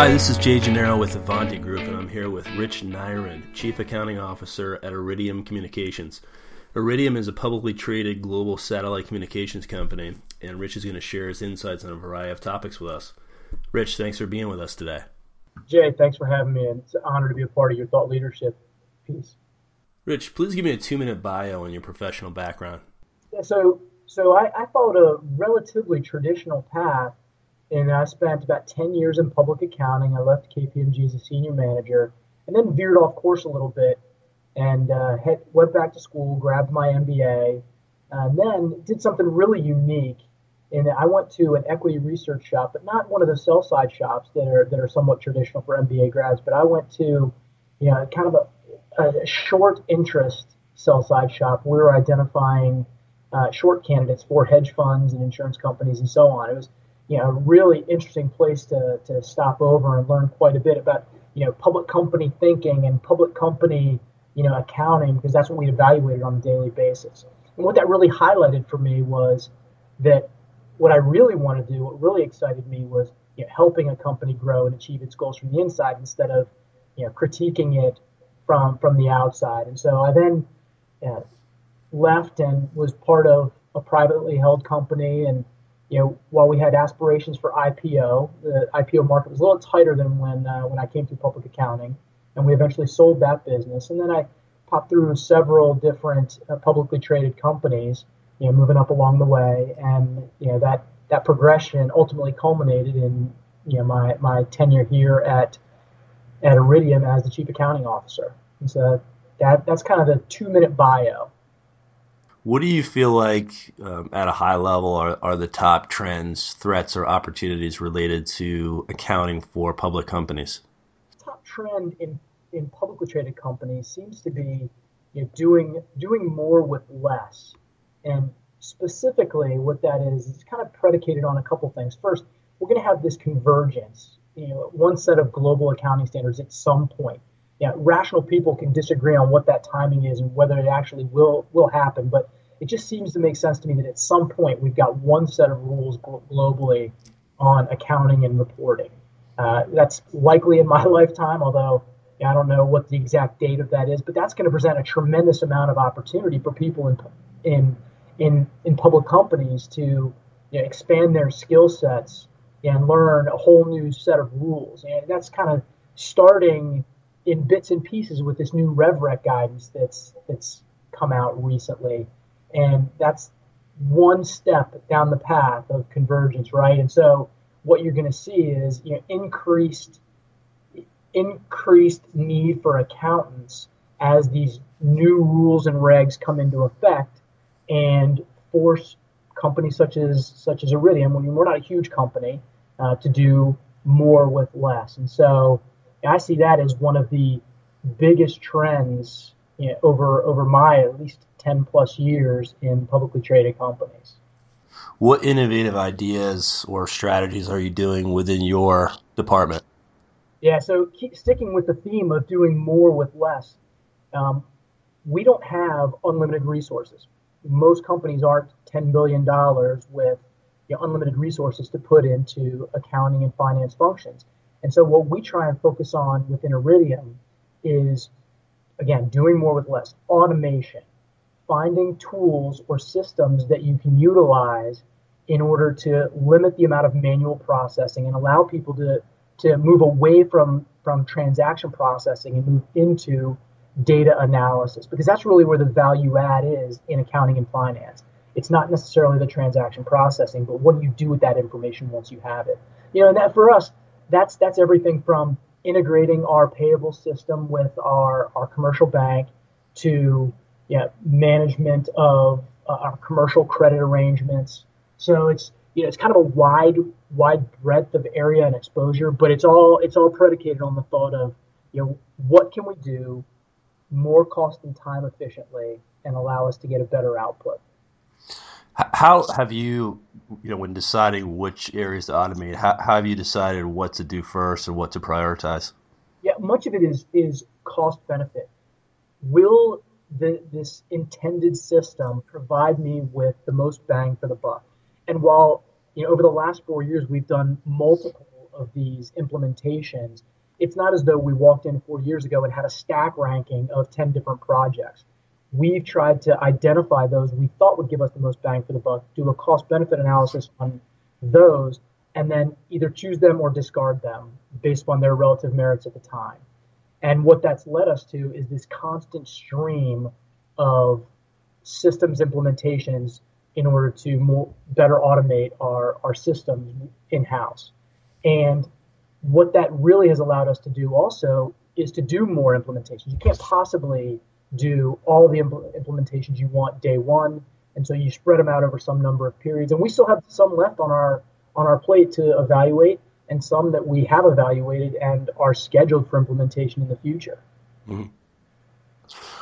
Hi, this is Jay Gennaro with Avanti Group, and I'm here with Rich Nyren, Chief Accounting Officer at Iridium Communications. Iridium is a publicly traded global satellite communications company, and Rich is going to share his insights on a variety of topics with us. Rich, thanks for being with us today. Jay, thanks for having me, and it's an honor to be a part of your thought leadership piece. Rich, please give me a two-minute bio on your professional background. Yeah, so so I, I followed a relatively traditional path and I spent about 10 years in public accounting. I left KPMG as a senior manager and then veered off course a little bit and uh, went back to school, grabbed my MBA, and then did something really unique. And I went to an equity research shop, but not one of the sell side shops that are that are somewhat traditional for MBA grads. But I went to, you know, kind of a, a short interest sell side shop. We were identifying uh, short candidates for hedge funds and insurance companies and so on. It was you know, a really interesting place to, to stop over and learn quite a bit about, you know, public company thinking and public company, you know, accounting, because that's what we evaluated on a daily basis. And what that really highlighted for me was that what I really wanted to do, what really excited me was you know, helping a company grow and achieve its goals from the inside instead of, you know, critiquing it from from the outside. And so I then uh, left and was part of a privately held company and you know, while we had aspirations for IPO, the IPO market was a little tighter than when uh, when I came through public accounting, and we eventually sold that business. And then I popped through several different uh, publicly traded companies, you know, moving up along the way, and you know that that progression ultimately culminated in you know my my tenure here at at Iridium as the chief accounting officer. And so that that's kind of the two minute bio. What do you feel like, um, at a high level, are, are the top trends, threats, or opportunities related to accounting for public companies? Top trend in, in publicly traded companies seems to be you know, doing doing more with less, and specifically, what that is is kind of predicated on a couple things. First, we're going to have this convergence, you know, one set of global accounting standards at some point yeah, rational people can disagree on what that timing is and whether it actually will will happen. But it just seems to make sense to me that at some point we've got one set of rules globally on accounting and reporting. Uh, that's likely in my lifetime, although I don't know what the exact date of that is. But that's going to present a tremendous amount of opportunity for people in in in in public companies to you know, expand their skill sets and learn a whole new set of rules. And that's kind of starting in bits and pieces with this new RevRec guidance that's that's come out recently, and that's one step down the path of convergence, right? And so what you're going to see is you know increased increased need for accountants as these new rules and regs come into effect and force companies such as such as Iridium, when we're not a huge company, uh, to do more with less. And so I see that as one of the biggest trends you know, over over my at least 10 plus years in publicly traded companies. What innovative ideas or strategies are you doing within your department? Yeah, so keep sticking with the theme of doing more with less. Um, we don't have unlimited resources. Most companies aren't $10 billion with you know, unlimited resources to put into accounting and finance functions. And so what we try and focus on within Iridium is, again, doing more with less, automation, finding tools or systems that you can utilize in order to limit the amount of manual processing and allow people to, to move away from, from transaction processing and move into data analysis because that's really where the value add is in accounting and finance. It's not necessarily the transaction processing, but what do you do with that information once you have it? You know, and that for us, that's that's everything from integrating our payable system with our, our commercial bank to yeah, management of uh, our commercial credit arrangements. So it's you know it's kind of a wide wide breadth of area and exposure, but it's all it's all predicated on the thought of you know what can we do more cost and time efficiently and allow us to get a better output. How have you, you know, when deciding which areas to automate, how, how have you decided what to do first and what to prioritize? Yeah, much of it is is cost benefit. Will the, this intended system provide me with the most bang for the buck? And while you know over the last four years we've done multiple of these implementations, it's not as though we walked in four years ago and had a stack ranking of 10 different projects. We've tried to identify those we thought would give us the most bang for the buck, do a cost benefit analysis on those, and then either choose them or discard them based on their relative merits at the time. And what that's led us to is this constant stream of systems implementations in order to more, better automate our, our systems in house. And what that really has allowed us to do also is to do more implementations. You can't possibly do all the impl- implementations you want day one, and so you spread them out over some number of periods. And we still have some left on our on our plate to evaluate, and some that we have evaluated and are scheduled for implementation in the future. Mm-hmm.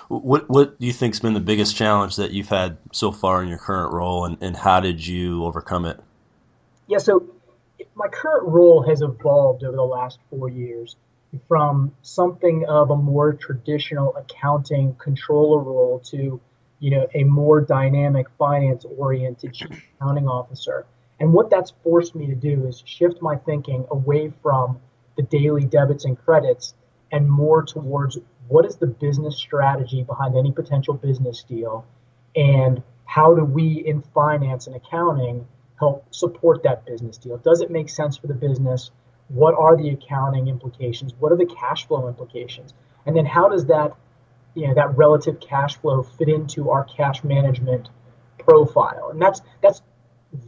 What what do you think's been the biggest challenge that you've had so far in your current role, and, and how did you overcome it? Yeah, so my current role has evolved over the last four years from something of a more traditional accounting controller role to you know a more dynamic finance oriented chief accounting officer. And what that's forced me to do is shift my thinking away from the daily debits and credits and more towards what is the business strategy behind any potential business deal and how do we in finance and accounting help support that business deal? Does it make sense for the business what are the accounting implications? What are the cash flow implications? And then how does that you know that relative cash flow fit into our cash management profile? And that's that's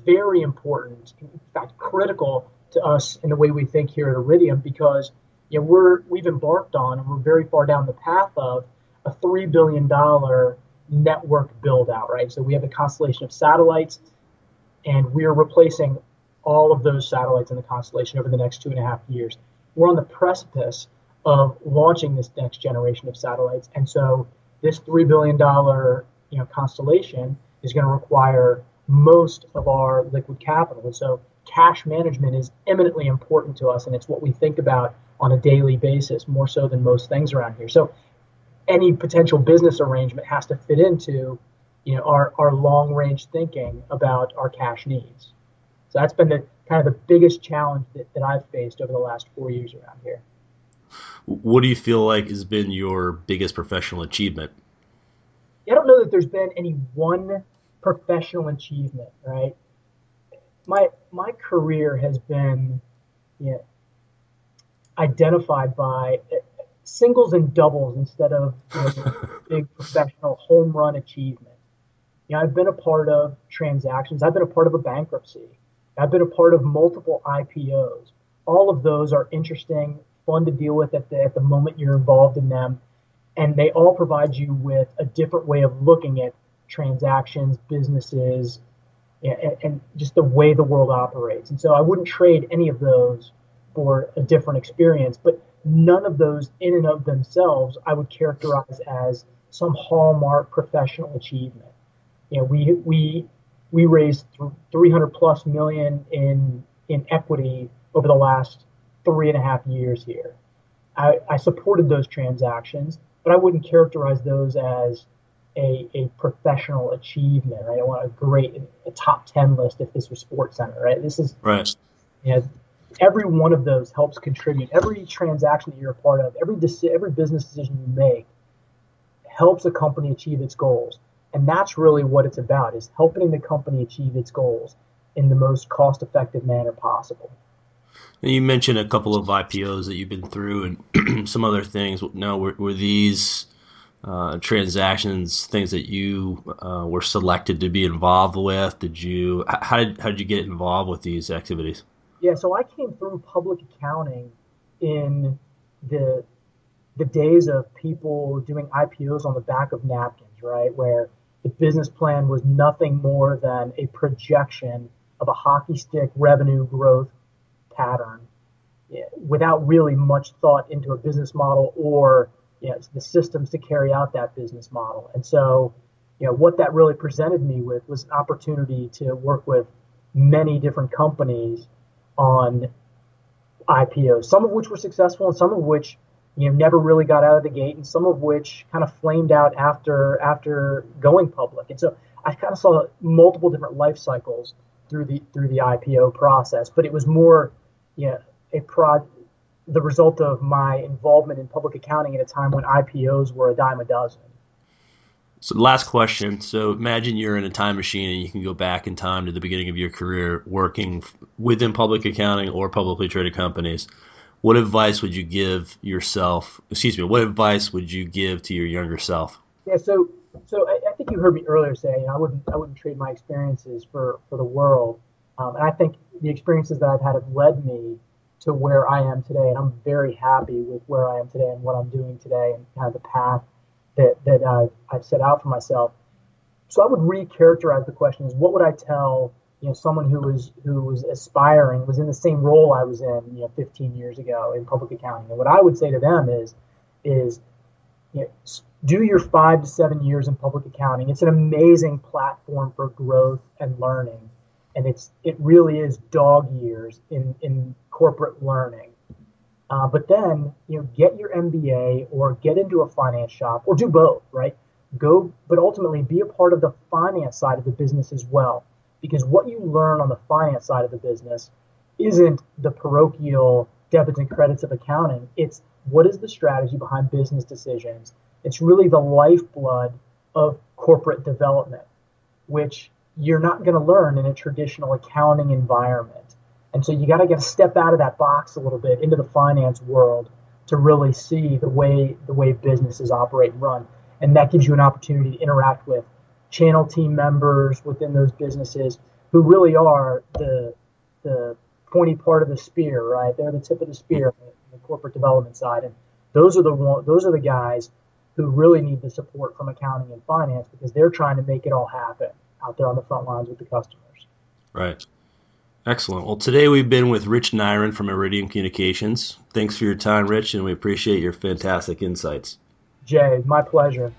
very important in fact critical to us in the way we think here at Iridium because you know, we're we've embarked on and we're very far down the path of a three billion dollar network build out, right? So we have a constellation of satellites, and we're replacing all of those satellites in the constellation over the next two and a half years. We're on the precipice of launching this next generation of satellites, and so this three billion dollar you know constellation is going to require most of our liquid capital, and so cash management is eminently important to us, and it's what we think about on a daily basis, more so than most things around here. So any potential business arrangement has to fit into you know our, our long range thinking about our cash needs. So that's been the kind of the biggest challenge that, that I've faced over the last four years around here. What do you feel like has been your biggest professional achievement? I don't know that there's been any one professional achievement, right? My my career has been you know, identified by uh, singles and doubles instead of you know, big professional home run achievement. You know, I've been a part of transactions. I've been a part of a bankruptcy. I've been a part of multiple IPOs. All of those are interesting, fun to deal with at the at the moment you're involved in them, and they all provide you with a different way of looking at transactions, businesses, and, and just the way the world operates. And so I wouldn't trade any of those for a different experience. But none of those, in and of themselves, I would characterize as some hallmark professional achievement. You know, we we we raised 300 plus million in in equity over the last three and a half years here. I, I supported those transactions, but I wouldn't characterize those as a, a professional achievement. Right? I want a great a top ten list if this was Sports Center. Right? This is right. You know, every one of those helps contribute. Every transaction that you're a part of, every deci- every business decision you make, helps a company achieve its goals. And that's really what it's about: is helping the company achieve its goals in the most cost-effective manner possible. You mentioned a couple of IPOs that you've been through, and some other things. Now, were, were these uh, transactions things that you uh, were selected to be involved with? Did you how did how did you get involved with these activities? Yeah, so I came through public accounting in the the days of people doing IPOs on the back of napkins, right? Where the business plan was nothing more than a projection of a hockey stick revenue growth pattern without really much thought into a business model or you know, the systems to carry out that business model. And so, you know, what that really presented me with was an opportunity to work with many different companies on IPOs, some of which were successful and some of which you know never really got out of the gate, and some of which kind of flamed out after after going public. And so I kind of saw multiple different life cycles through the through the IPO process, but it was more you know, a prod the result of my involvement in public accounting at a time when IPOs were a dime a dozen. So, last question. So, imagine you're in a time machine and you can go back in time to the beginning of your career working within public accounting or publicly traded companies. What advice would you give yourself? Excuse me. What advice would you give to your younger self? Yeah. So, so I, I think you heard me earlier say you know, I wouldn't I wouldn't trade my experiences for for the world. Um, and I think the experiences that I've had have led me to where I am today, and I'm very happy with where I am today and what I'm doing today, and kind of the path that that I've, I've set out for myself. So I would recharacterize the question as what would I tell you know someone who was who was aspiring was in the same role I was in you know 15 years ago in public accounting, and what I would say to them is is you know, do your five to seven years in public accounting. It's an amazing platform for growth and learning, and it's it really is dog years in in corporate learning. Uh, but then, you know, get your MBA or get into a finance shop or do both, right? Go, but ultimately be a part of the finance side of the business as well. Because what you learn on the finance side of the business isn't the parochial debits and credits of accounting. It's what is the strategy behind business decisions. It's really the lifeblood of corporate development, which you're not going to learn in a traditional accounting environment. And so you got to get a step out of that box a little bit into the finance world to really see the way the way businesses operate and run. And that gives you an opportunity to interact with channel team members within those businesses who really are the the pointy part of the spear, right? They're the tip of the spear, the corporate development side, and those are the one, those are the guys who really need the support from accounting and finance because they're trying to make it all happen out there on the front lines with the customers. Right. Excellent. Well, today we've been with Rich Nyren from Iridium Communications. Thanks for your time, Rich, and we appreciate your fantastic insights. Jay, my pleasure.